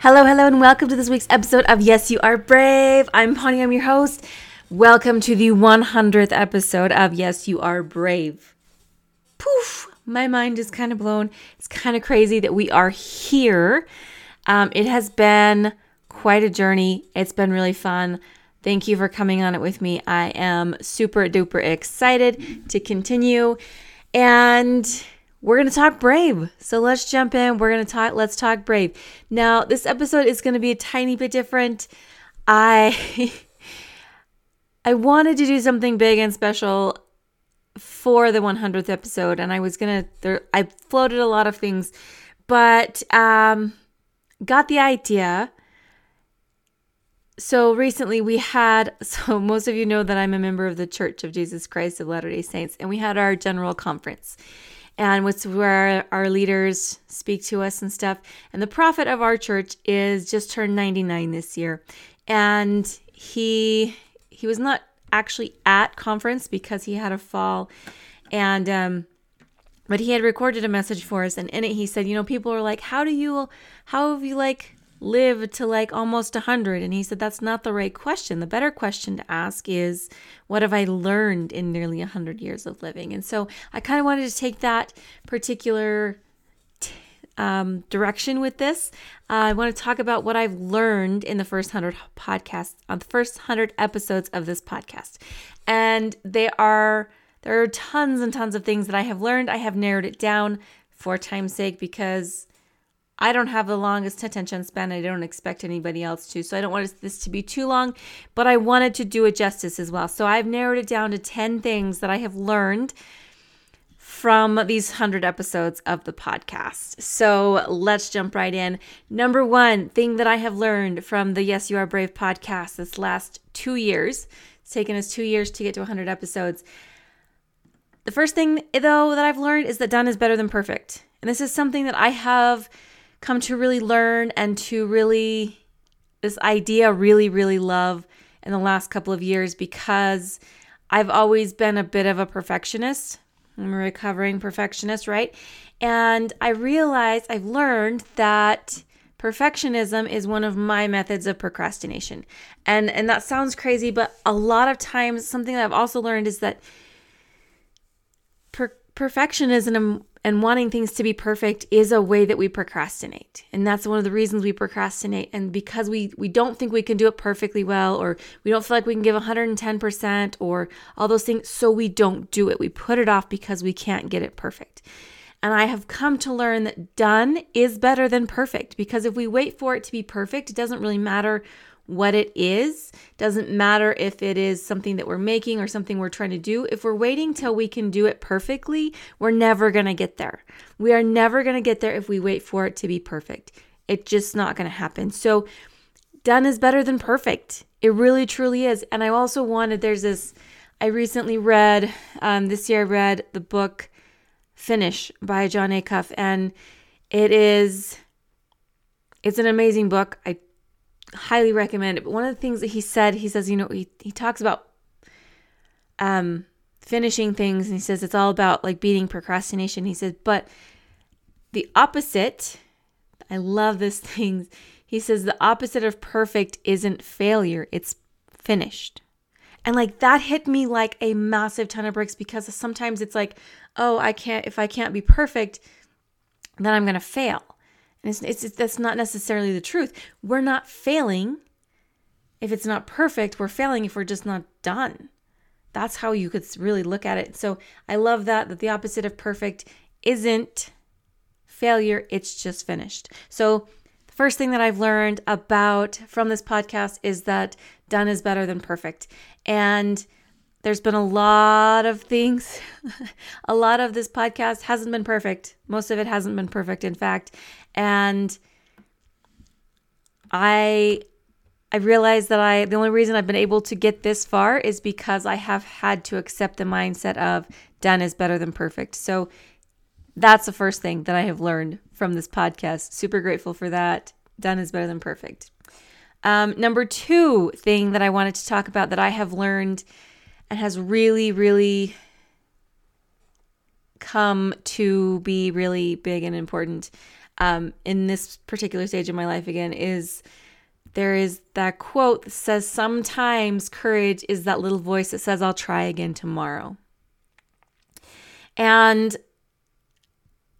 Hello, hello, and welcome to this week's episode of Yes, You Are Brave. I'm Pawnee, I'm your host. Welcome to the 100th episode of Yes, You Are Brave. Poof, my mind is kind of blown. It's kind of crazy that we are here. Um, it has been quite a journey. It's been really fun. Thank you for coming on it with me. I am super duper excited to continue. And we're going to talk brave. So let's jump in. We're going to talk let's talk brave. Now, this episode is going to be a tiny bit different. I I wanted to do something big and special for the 100th episode and I was going to I floated a lot of things, but um got the idea so recently we had so most of you know that I'm a member of the Church of Jesus Christ of Latter-day Saints and we had our general conference and it's where our leaders speak to us and stuff. And the prophet of our church is just turned 99 this year, and he he was not actually at conference because he had a fall, and um, but he had recorded a message for us, and in it he said, you know, people are like, how do you, how have you like live to like almost 100 and he said that's not the right question. The better question to ask is what have i learned in nearly 100 years of living? And so i kind of wanted to take that particular t- um, direction with this. Uh, i want to talk about what i've learned in the first 100 podcasts on the first 100 episodes of this podcast. And they are there are tons and tons of things that i have learned. I have narrowed it down for time's sake because I don't have the longest attention span. I don't expect anybody else to. So I don't want this to be too long, but I wanted to do it justice as well. So I've narrowed it down to 10 things that I have learned from these 100 episodes of the podcast. So let's jump right in. Number one thing that I have learned from the Yes, You Are Brave podcast this last two years, it's taken us two years to get to 100 episodes. The first thing, though, that I've learned is that done is better than perfect. And this is something that I have come to really learn and to really, this idea really, really love in the last couple of years because I've always been a bit of a perfectionist. I'm a recovering perfectionist, right? And I realized, I've learned that perfectionism is one of my methods of procrastination. And and that sounds crazy, but a lot of times something that I've also learned is that per- perfectionism and wanting things to be perfect is a way that we procrastinate. And that's one of the reasons we procrastinate. And because we we don't think we can do it perfectly well or we don't feel like we can give 110% or all those things so we don't do it. We put it off because we can't get it perfect. And I have come to learn that done is better than perfect because if we wait for it to be perfect, it doesn't really matter what it is. Doesn't matter if it is something that we're making or something we're trying to do. If we're waiting till we can do it perfectly, we're never going to get there. We are never going to get there if we wait for it to be perfect. It's just not going to happen. So, done is better than perfect. It really, truly is. And I also wanted, there's this, I recently read, um, this year I read the book Finish by Jon Acuff, and it is, it's an amazing book. I highly recommend it. But one of the things that he said, he says, you know, he, he talks about um, finishing things and he says it's all about like beating procrastination. He says, but the opposite, I love this thing. He says the opposite of perfect isn't failure, it's finished. And like that hit me like a massive ton of bricks because sometimes it's like, oh, I can't, if I can't be perfect, then I'm going to fail. And it's, it's, that's not necessarily the truth. We're not failing if it's not perfect. We're failing if we're just not done. That's how you could really look at it. So I love that, that the opposite of perfect isn't failure, it's just finished. So the first thing that I've learned about from this podcast is that done is better than perfect. And there's been a lot of things. a lot of this podcast hasn't been perfect. Most of it hasn't been perfect, in fact. And I I realized that I the only reason I've been able to get this far is because I have had to accept the mindset of done is better than perfect. So that's the first thing that I have learned from this podcast. Super grateful for that. Done is better than perfect. Um, number two thing that I wanted to talk about that I have learned and has really, really come to be really big and important um, in this particular stage of my life again is there is that quote that says sometimes courage is that little voice that says i'll try again tomorrow and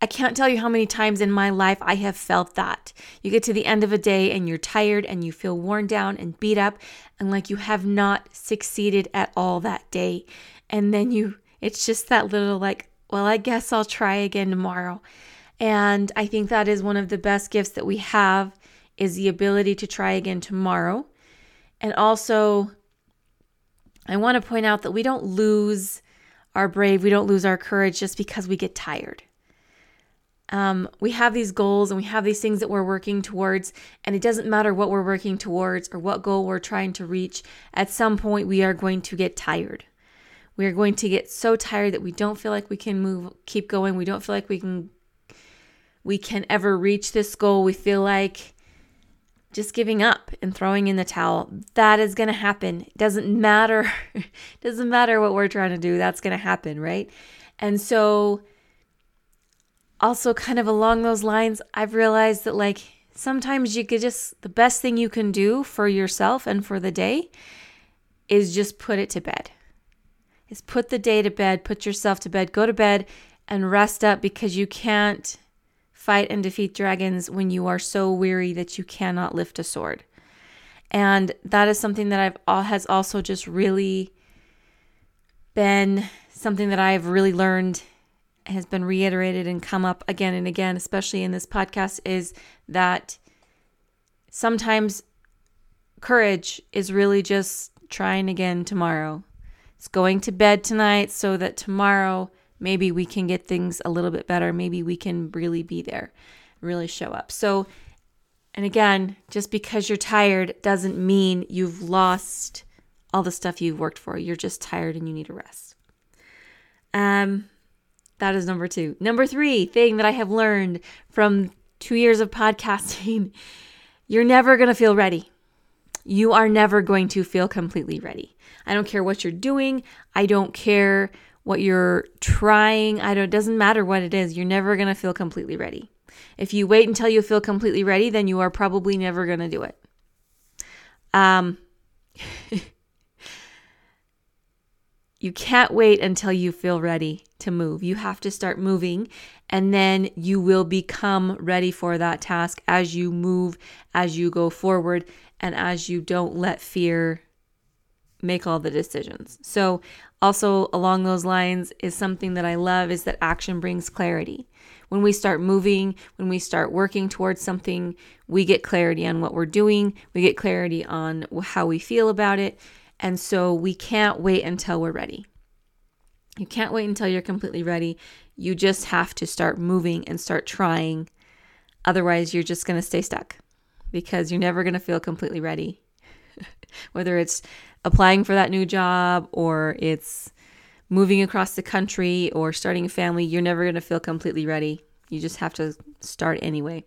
I can't tell you how many times in my life I have felt that. You get to the end of a day and you're tired and you feel worn down and beat up and like you have not succeeded at all that day. And then you, it's just that little like, well, I guess I'll try again tomorrow. And I think that is one of the best gifts that we have is the ability to try again tomorrow. And also, I want to point out that we don't lose our brave, we don't lose our courage just because we get tired. Um, we have these goals and we have these things that we're working towards, and it doesn't matter what we're working towards or what goal we're trying to reach. At some point, we are going to get tired. We are going to get so tired that we don't feel like we can move, keep going. We don't feel like we can, we can ever reach this goal. We feel like just giving up and throwing in the towel. That is going to happen. It doesn't matter. it doesn't matter what we're trying to do. That's going to happen, right? And so also kind of along those lines, I've realized that like sometimes you could just the best thing you can do for yourself and for the day is just put it to bed. Is put the day to bed, put yourself to bed, go to bed and rest up because you can't fight and defeat dragons when you are so weary that you cannot lift a sword. And that is something that I've all has also just really been something that I've really learned has been reiterated and come up again and again, especially in this podcast, is that sometimes courage is really just trying again tomorrow. It's going to bed tonight so that tomorrow maybe we can get things a little bit better. Maybe we can really be there, really show up. So, and again, just because you're tired doesn't mean you've lost all the stuff you've worked for. You're just tired and you need a rest. Um, that is number two. Number three thing that I have learned from two years of podcasting you're never going to feel ready. You are never going to feel completely ready. I don't care what you're doing. I don't care what you're trying. I don't, it doesn't matter what it is. You're never going to feel completely ready. If you wait until you feel completely ready, then you are probably never going to do it. Um, you can't wait until you feel ready to move. You have to start moving, and then you will become ready for that task as you move, as you go forward, and as you don't let fear make all the decisions. So, also along those lines, is something that I love is that action brings clarity. When we start moving, when we start working towards something, we get clarity on what we're doing, we get clarity on how we feel about it, and so we can't wait until we're ready. You can't wait until you're completely ready. You just have to start moving and start trying. Otherwise, you're just going to stay stuck because you're never going to feel completely ready. Whether it's applying for that new job or it's moving across the country or starting a family, you're never going to feel completely ready. You just have to start anyway.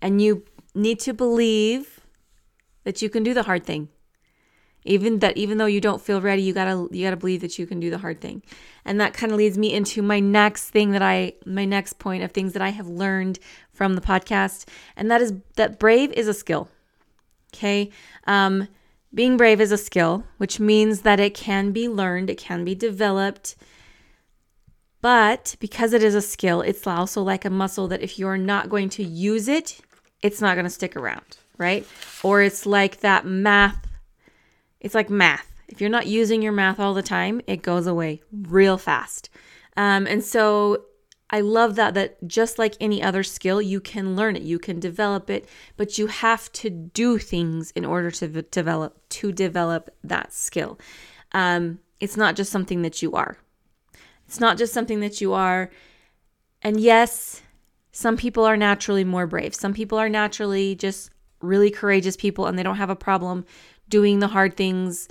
And you need to believe that you can do the hard thing even that even though you don't feel ready you gotta you gotta believe that you can do the hard thing and that kind of leads me into my next thing that i my next point of things that i have learned from the podcast and that is that brave is a skill okay um, being brave is a skill which means that it can be learned it can be developed but because it is a skill it's also like a muscle that if you're not going to use it it's not going to stick around right or it's like that math it's like math. If you're not using your math all the time, it goes away real fast. Um, and so I love that that just like any other skill, you can learn it, you can develop it, but you have to do things in order to v- develop to develop that skill. Um, it's not just something that you are. It's not just something that you are. And yes, some people are naturally more brave. Some people are naturally just really courageous people and they don't have a problem doing the hard things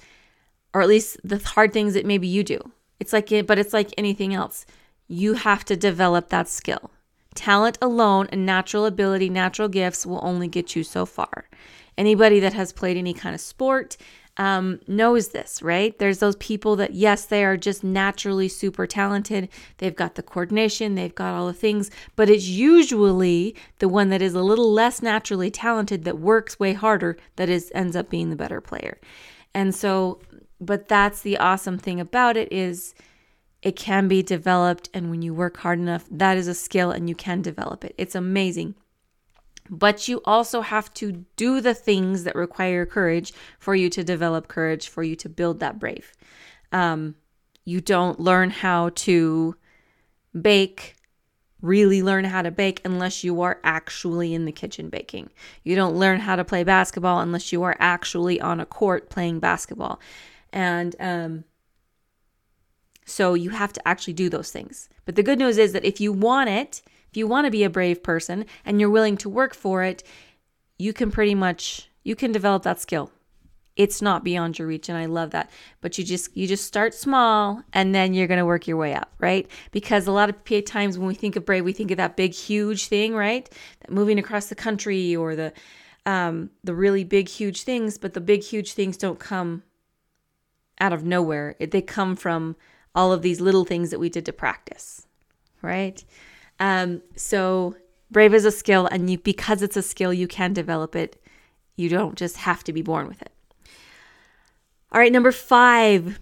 or at least the hard things that maybe you do. It's like it, but it's like anything else. You have to develop that skill. Talent alone and natural ability, natural gifts will only get you so far. Anybody that has played any kind of sport um, knows this, right? There's those people that, yes, they are just naturally super talented. They've got the coordination, they've got all the things, but it's usually the one that is a little less naturally talented that works way harder that is ends up being the better player. And so, but that's the awesome thing about it is it can be developed and when you work hard enough that is a skill and you can develop it it's amazing but you also have to do the things that require courage for you to develop courage, for you to build that brave. Um, you don't learn how to bake, really learn how to bake, unless you are actually in the kitchen baking. You don't learn how to play basketball unless you are actually on a court playing basketball. And um, so you have to actually do those things. But the good news is that if you want it, if you want to be a brave person and you're willing to work for it, you can pretty much you can develop that skill. It's not beyond your reach and I love that. But you just you just start small and then you're going to work your way up, right? Because a lot of times when we think of brave, we think of that big huge thing, right? That moving across the country or the um the really big huge things, but the big huge things don't come out of nowhere. They come from all of these little things that we did to practice, right? Um, so brave is a skill, and you because it's a skill, you can develop it. You don't just have to be born with it. All right, number five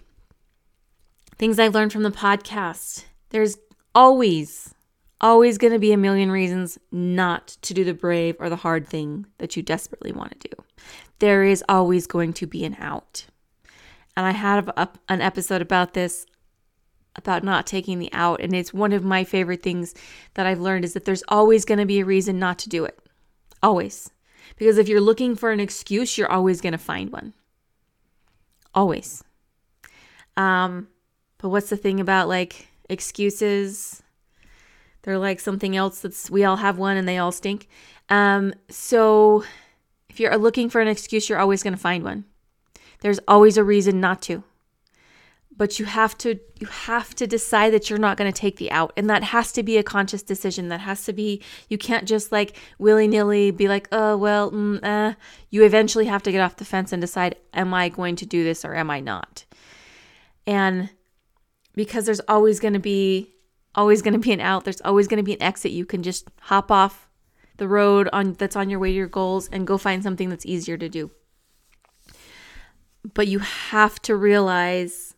things I've learned from the podcast. There's always, always going to be a million reasons not to do the brave or the hard thing that you desperately want to do. There is always going to be an out. And I had a, an episode about this about not taking the out and it's one of my favorite things that I've learned is that there's always going to be a reason not to do it. Always. Because if you're looking for an excuse, you're always going to find one. Always. Um but what's the thing about like excuses? They're like something else that's we all have one and they all stink. Um so if you're looking for an excuse, you're always going to find one. There's always a reason not to but you have to you have to decide that you're not going to take the out and that has to be a conscious decision. That has to be you can't just like willy-nilly be like oh well mm, uh. you eventually have to get off the fence and decide am i going to do this or am i not? And because there's always going to be always going to be an out there's always going to be an exit you can just hop off the road on that's on your way to your goals and go find something that's easier to do. But you have to realize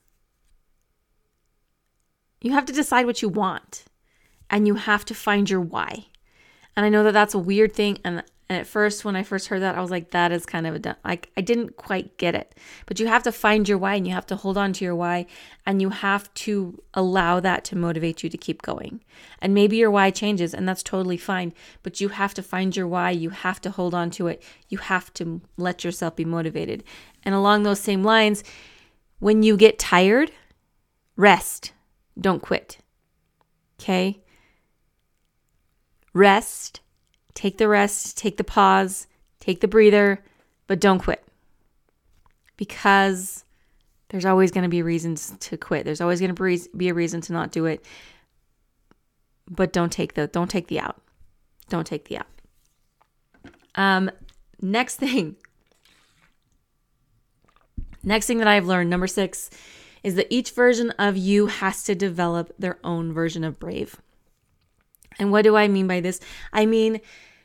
you have to decide what you want and you have to find your why. And I know that that's a weird thing. And, and at first, when I first heard that, I was like, that is kind of a, dumb, like, I didn't quite get it. But you have to find your why and you have to hold on to your why and you have to allow that to motivate you to keep going. And maybe your why changes and that's totally fine. But you have to find your why. You have to hold on to it. You have to let yourself be motivated. And along those same lines, when you get tired, rest don't quit. Okay? Rest. Take the rest, take the pause, take the breather, but don't quit. Because there's always going to be reasons to quit. There's always going to be a reason to not do it. But don't take the don't take the out. Don't take the out. Um next thing. Next thing that I've learned, number 6, is that each version of you has to develop their own version of brave. And what do I mean by this? I mean,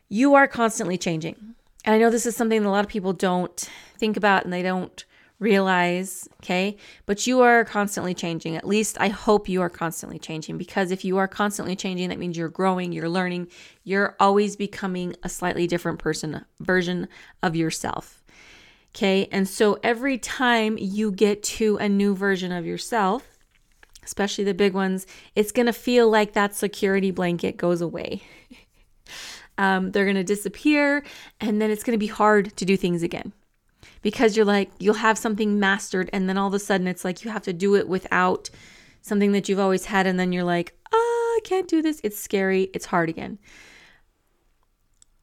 you are constantly changing. And I know this is something that a lot of people don't think about and they don't realize, okay? But you are constantly changing. At least I hope you are constantly changing because if you are constantly changing, that means you're growing, you're learning, you're always becoming a slightly different person, version of yourself. Okay. And so every time you get to a new version of yourself, especially the big ones, it's to feel like that security blanket goes away. um, they're to disappear, and then it's to be hard to do things again because you're like, you'll have something mastered, and then all of a sudden it's like you have to do it without something that you've always had, and then you're like, oh, I can't do this. It's scary. It's hard again.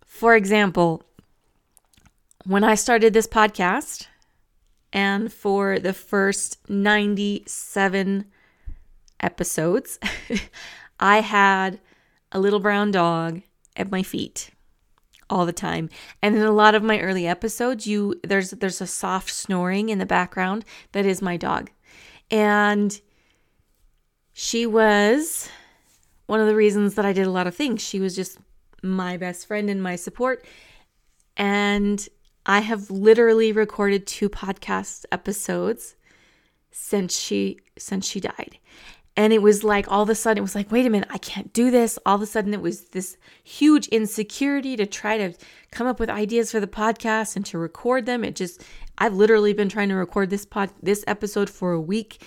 For example, when I started this podcast, and for the first 97 episodes, I had a little brown dog at my feet all the time. And in a lot of my early episodes, you there's there's a soft snoring in the background that is my dog. And she was one of the reasons that I did a lot of things. She was just my best friend and my support. And I have literally recorded two podcast episodes since she since she died. And it was like all of a sudden, it was like, wait a minute, I can't do this. All of a sudden, it was this huge insecurity to try to come up with ideas for the podcast and to record them. It just, I've literally been trying to record this pod, this episode for a week,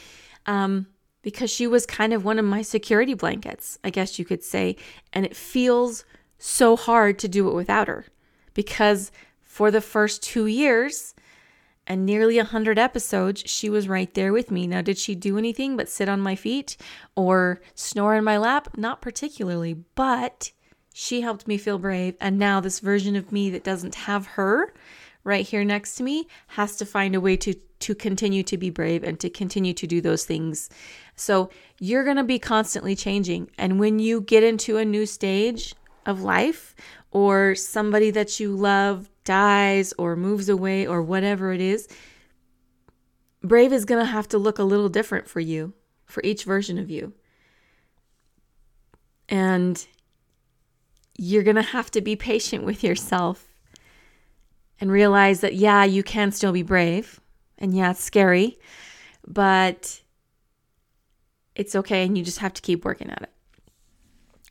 um, because she was kind of one of my security blankets, I guess you could say. And it feels so hard to do it without her, because for the first two years, and nearly a 100 episodes, she was right there with me. Now, did she do anything but sit on my feet or snore in my lap? Not particularly, but she helped me feel brave. And now, this version of me that doesn't have her right here next to me has to find a way to, to continue to be brave and to continue to do those things. So, you're going to be constantly changing. And when you get into a new stage of life, or somebody that you love dies or moves away or whatever it is, Brave is going to have to look a little different for you, for each version of you. And you're going to have to be patient with yourself and realize that, yeah, you can still be brave. And yeah, it's scary, but it's okay. And you just have to keep working at it.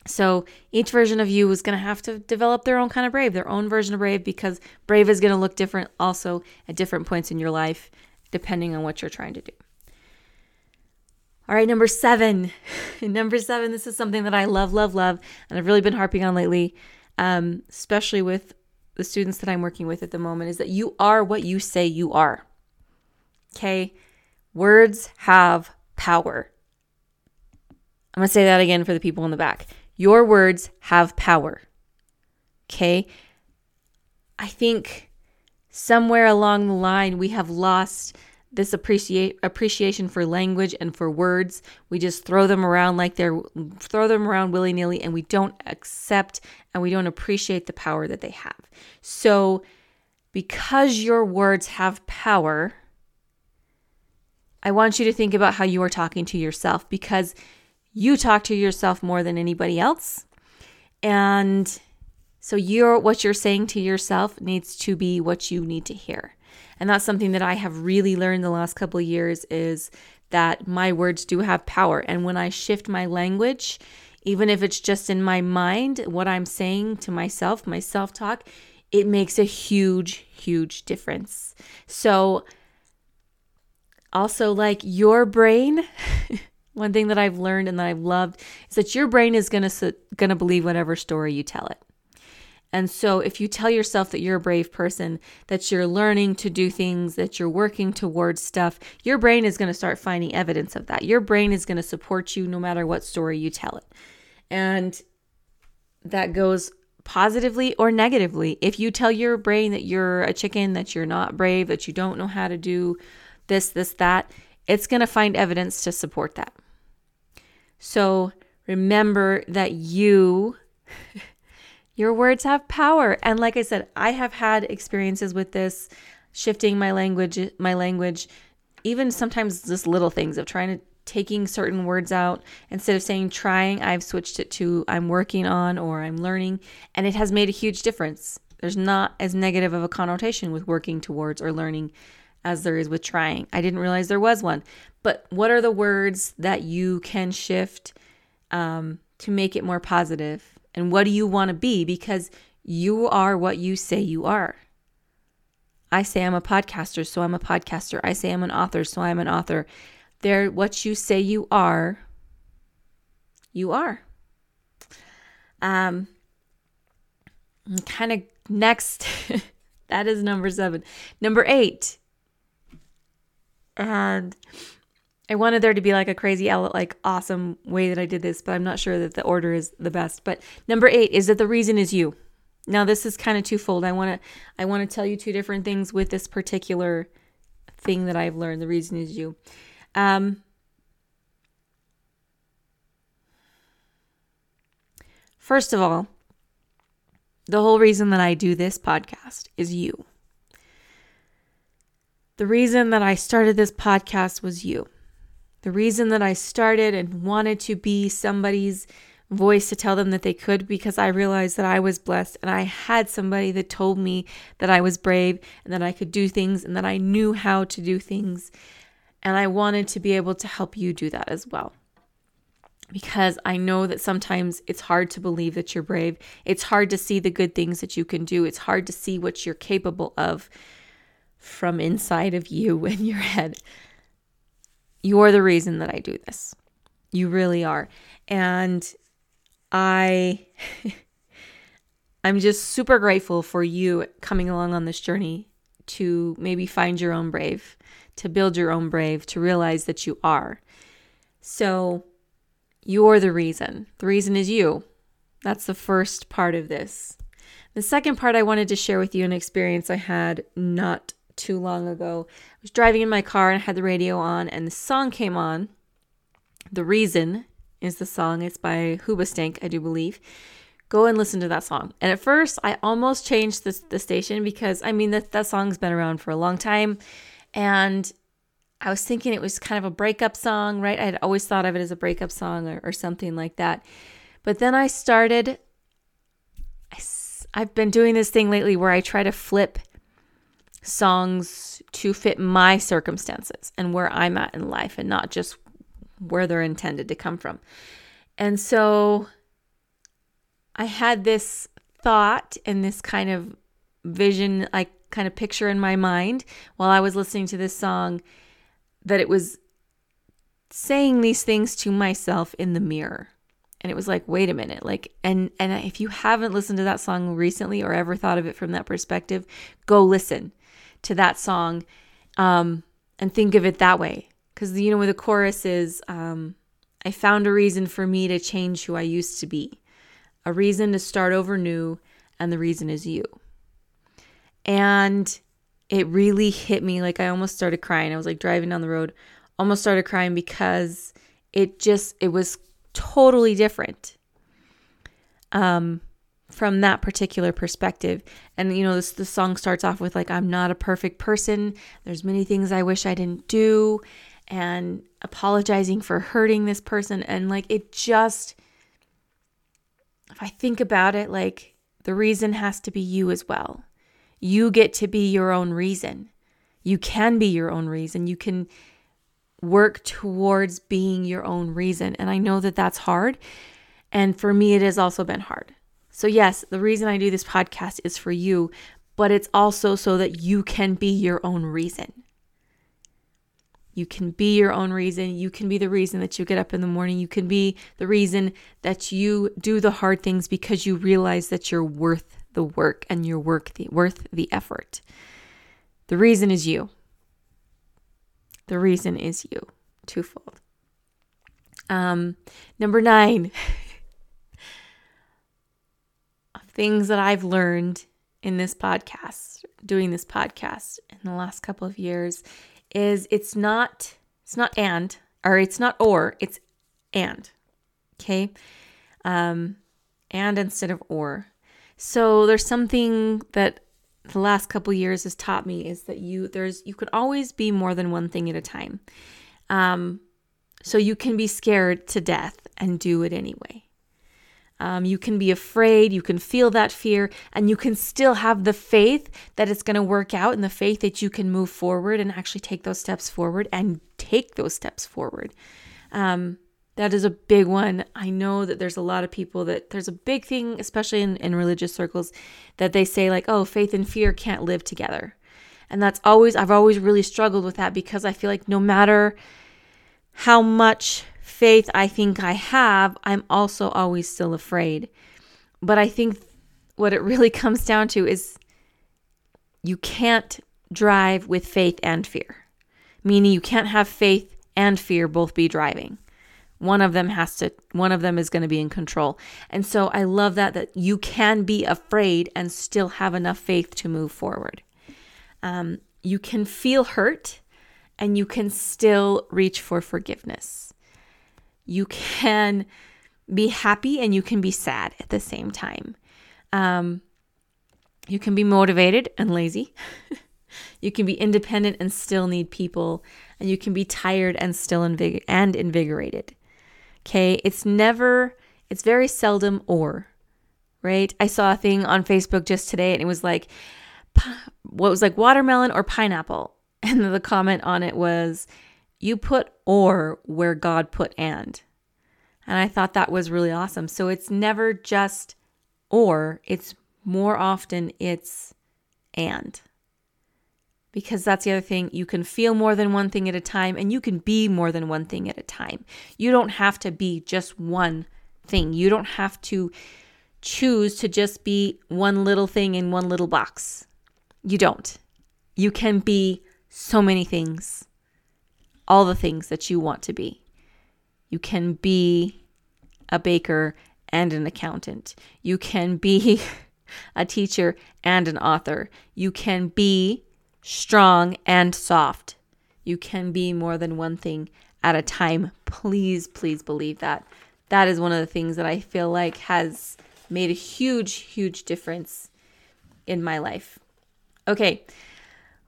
So each version of you is going to have to develop their own kind of brave, their own version of brave, because brave is going to look different also at different points in your life, depending on what you're trying to do. All right, number seven. number seven, this is something that I love, love, love, and I've really been harping on lately, um, especially with the students that I'm working with at the moment, is that you are what you say you are. Okay? Words have power. I'm going to say that again for the people in the back. Your words have power. Okay? I think somewhere along the line we have lost this appreciate appreciation for language and for words. We just throw them around like they're throw them around willy-nilly and we don't accept and we don't appreciate the power that they have. So because your words have power, I want you to think about how you are talking to yourself because you talk to yourself more than anybody else. And so you're what you're saying to yourself needs to be what you need to hear. And that's something that I have really learned the last couple of years is that my words do have power. And when I shift my language, even if it's just in my mind, what I'm saying to myself, my self talk, it makes a huge, huge difference. So, also, like your brain One thing that I've learned and that I've loved is that your brain is going to going to believe whatever story you tell it. And so if you tell yourself that you're a brave person, that you're learning to do things, that you're working towards stuff, your brain is going to start finding evidence of that. Your brain is going to support you no matter what story you tell it. And that goes positively or negatively. If you tell your brain that you're a chicken, that you're not brave, that you don't know how to do this, this, that, it's going to find evidence to support that. So remember that you, your words have power. And like I said, I have had experiences with this, shifting my language, my language, even sometimes just little things of trying to taking certain words out instead of saying trying i've switched it to i'm working on or i'm learning. And it has made a huge difference. There's not as negative of a connotation with working towards or learning as there is with trying. I didn't realize there was one. But what are the words that you can shift um, to make it more positive? And what do you want to be? Because you are what you say you are. I say I'm a podcaster, so I'm a podcaster. I say I'm an author, so I'm an author. They're what you say you are, you are. Um, kind of next, that is number seven. Number eight, and I wanted there to be like a crazy, like awesome way that I did this, but I'm not sure that the order is the best. But number eight is that the reason is you. Now this is kind of twofold. I want to I want to tell you two different things with this particular thing that I've learned. The reason is you. Um, first of all, the whole reason that I do this podcast is you. The reason that I started this podcast was you. The reason that I started and wanted to be somebody's voice to tell them that they could because I realized that I was blessed and I had somebody that told me that I was brave and that I could do things and that I knew how to do things. And I wanted to be able to help you do that as well. Because I know that sometimes it's hard to believe that you're brave. It's hard to see the good things that you can do. It's hard to see what you're capable of from inside of you in your head. You're the reason that I do this. You really are. And I I'm just super grateful for you coming along on this journey to maybe find your own brave, to build your own brave, to realize that you are. So you're the reason. The reason is you. That's the first part of this. The second part I wanted to share with you an experience I had not too long ago. I was driving in my car and I had the radio on, and the song came on. The Reason is the song. It's by Hoobastank, I do believe. Go and listen to that song. And at first, I almost changed the, the station because, I mean, that, that song's been around for a long time. And I was thinking it was kind of a breakup song, right? I had always thought of it as a breakup song or, or something like that. But then I started, I've been doing this thing lately where I try to flip songs to fit my circumstances and where I'm at in life and not just where they're intended to come from. And so I had this thought and this kind of vision, like kind of picture in my mind while I was listening to this song that it was saying these things to myself in the mirror. And it was like, wait a minute, like, and and if you haven't listened to that song recently or ever thought of it from that perspective, go listen to that song, um, and think of it that way. Because you know the chorus is um, i found a reason for me to change who i used to be. A reason to start over new and the reason is you. And it really hit me like i almost started crying. I was like driving down the road almost started crying because it just it was totally different. Um from that particular perspective. And you know, this the song starts off with like I'm not a perfect person. There's many things I wish I didn't do and apologizing for hurting this person and like it just if I think about it like the reason has to be you as well. You get to be your own reason. You can be your own reason. You can work towards being your own reason. And I know that that's hard. And for me, it has also been hard. So, yes, the reason I do this podcast is for you, but it's also so that you can be your own reason. You can be your own reason. You can be the reason that you get up in the morning. You can be the reason that you do the hard things because you realize that you're worth the work and you're the, worth the effort. The reason is you. The reason is you. Twofold. Um, number nine, things that I've learned in this podcast, doing this podcast in the last couple of years is it's not it's not and or it's not or it's and okay? Um and instead of or. So there's something that the last couple of years has taught me is that you there's you can always be more than one thing at a time. Um so you can be scared to death and do it anyway um, you can be afraid, you can feel that fear, and you can still have the faith that it's going to work out and the faith that you can move forward and actually take those steps forward and take those steps forward. Um, that is a big one. I know that there's a lot of people that there's a big thing, especially in, in religious circles, that they say, like, oh, faith and fear can't live together. And that's always, I've always really struggled with that because I feel like no matter how much faith I think I have, I'm also always still afraid. But I think what it really comes down to is you can't drive with faith and fear, meaning you can't have faith and fear both be driving. one of them has to one of them is going to be in control and so i love that that you can be afraid and still have enough faith to move forward um, you can feel hurt and you can still reach for forgiveness you can be happy and you can be sad at the same time um, you can be motivated and lazy you can be independent and still need people and you can be tired and still invig- and invigorated Okay. It's never, it's very seldom or, right? I saw a thing on Facebook just today and it was like, what was like watermelon or pineapple. And the comment on it was, you put or where God put and. And I thought that was really awesome. So it's never just or, it's more often it's and because that's the other thing. You can feel more than one thing at a time and you can be more than one thing at a time. You don't have to be just one thing. You don't have to choose to just be one little thing in one little box. You don't. You can be so many things, all the things that you want to be. You can be a baker and an accountant. You can be a teacher and an author. You can be strong, and soft. You can be more than one thing at a time. Please, please believe that. That is one of the things that I feel like has made a huge, huge difference in my life. Okay,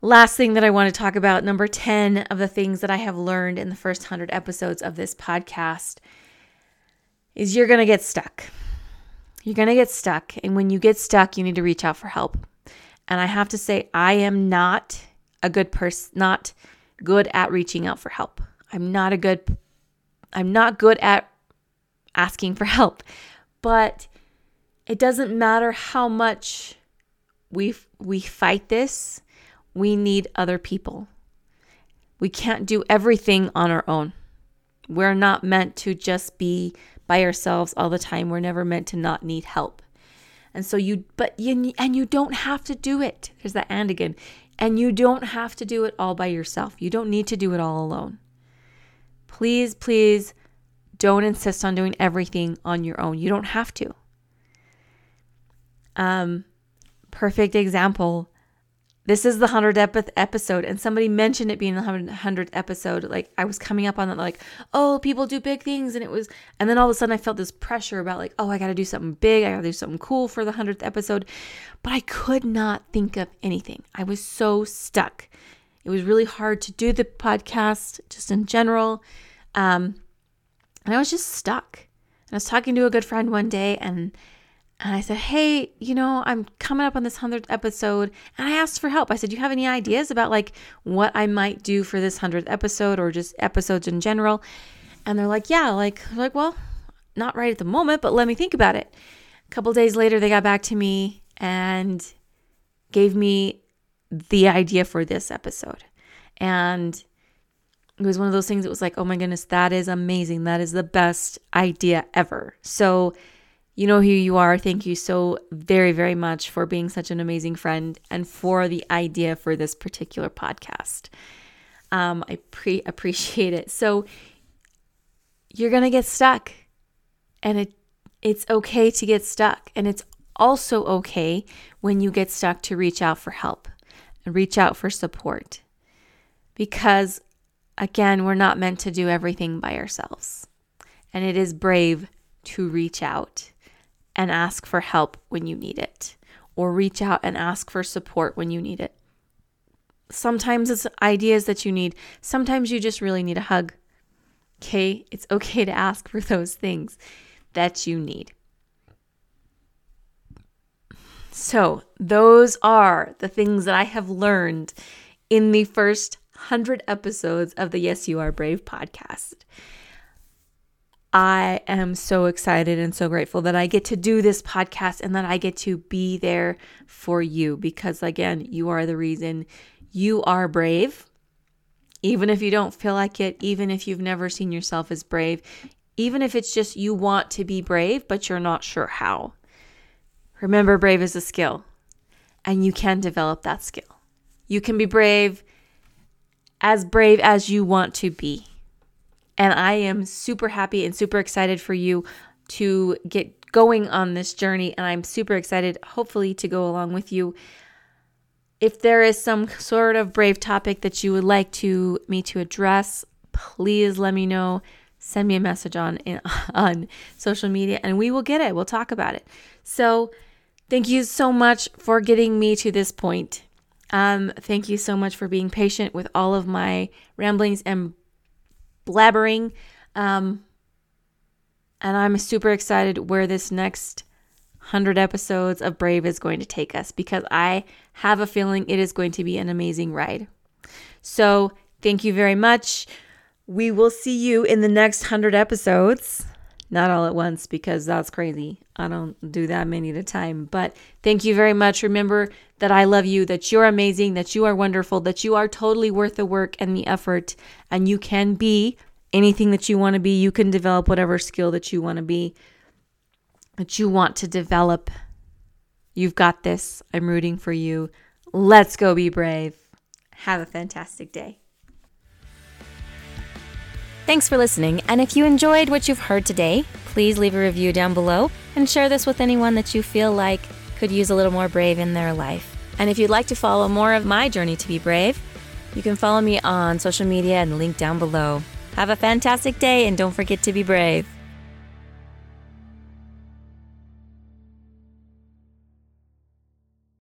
last thing that I want to talk about number 10 of the things that I have learned in the first 100 episodes of this podcast is you're going to get stuck. You're going to get stuck. And when you get stuck, you need to reach out for help. And I have to say, I am not a good person, not good at reaching out for help. I'm not a good, I'm not good at asking for help. But it doesn't matter how much we we fight this. We need other people. We can't do everything on our own. We're not meant to just be by ourselves all the time. We're never meant to not need help. And so you, but you, and you don't have to do it. There's that and again. And you don't have to do it all by yourself. You don't need to do it all alone. Please, please don't insist on doing everything on your own. You don't have to. Um, perfect example this is the 100th episode and somebody mentioned it being the 100th episode. Like i was coming up on that like oh people do big things and it was and then all of a sudden i felt this pressure about like oh i gotta do something big i gotta do something cool for the 100th episode. But i could not think of anything. I was so stuck. It was really hard to do the podcast just in general. Um, and i was just stuck. And i was talking to a good friend one day and and I said, Hey, you know, I'm coming up on this 100th episode. And I asked for help. I said, Do You have any ideas about like what I might do for this 100th episode or just episodes in general? And they're like, Yeah, like, like, well, not right at the moment, but let me think about it. A couple days later, they got back to me and gave me the idea for this episode. And it was one of those things that was like, Oh my goodness, that is amazing. That is the best idea ever. So, you know who you are. Thank you so very, very much for being such an amazing friend and for the idea for this particular podcast. Um, I pre appreciate it. So you're gonna get stuck, and it it's okay to get stuck, and it's also okay when you get stuck to reach out for help and reach out for support, because again, we're not meant to do everything by ourselves, and it is brave to reach out and ask for help when you need it, or reach out and ask for support when you need it. Sometimes it's ideas that you need, sometimes you just really need a hug. Okay, it's okay to ask for those things that you need. So, those are the things that I have learned in the first 100 episodes of the Yes You Are Brave podcast. I am so excited and so grateful that I get to do this podcast and that I get to be there for you because, again, you are the reason you are brave. Even if you don't feel like it, even if you've never seen yourself as brave, even if it's just you want to be brave, but you're not sure how. Remember, brave is a skill, and you can develop that skill. You can be brave, as brave as you want to be And I am super happy and super excited for you to get going on this journey. And I'm super excited, hopefully, to go along with you. If there is some sort of brave topic that you would like to me to address, please let me know. Send me a message on on social media and we will get it. We'll talk about it. So, thank you so much for getting me to this point. Um, thank you so much for being patient with all of my ramblings and blabbering. Um, and I'm super excited where this next 100 episodes of Brave is going to take us because I have a feeling it is going to be an amazing ride. So, thank you very much. We will see you in the next 100 episodes. Not all at once because that's crazy. I don't do that many at a time. But thank you very much. Remember that I love you, that you're amazing, that you are wonderful, that you are totally worth the work and the effort, and you can be anything that you want to be. You can develop whatever skill that you want to be, that you want to develop. You've got this. I'm rooting for you. Let's go be brave. Have a fantastic day. Thanks for listening, and if you enjoyed what you've heard today, please leave a review down below and share this with anyone that you feel like could use a little more brave in their life. And if you'd like to follow more of my journey to be brave, you can follow me on social media and link down below. Have a fantastic day and don't forget to be brave.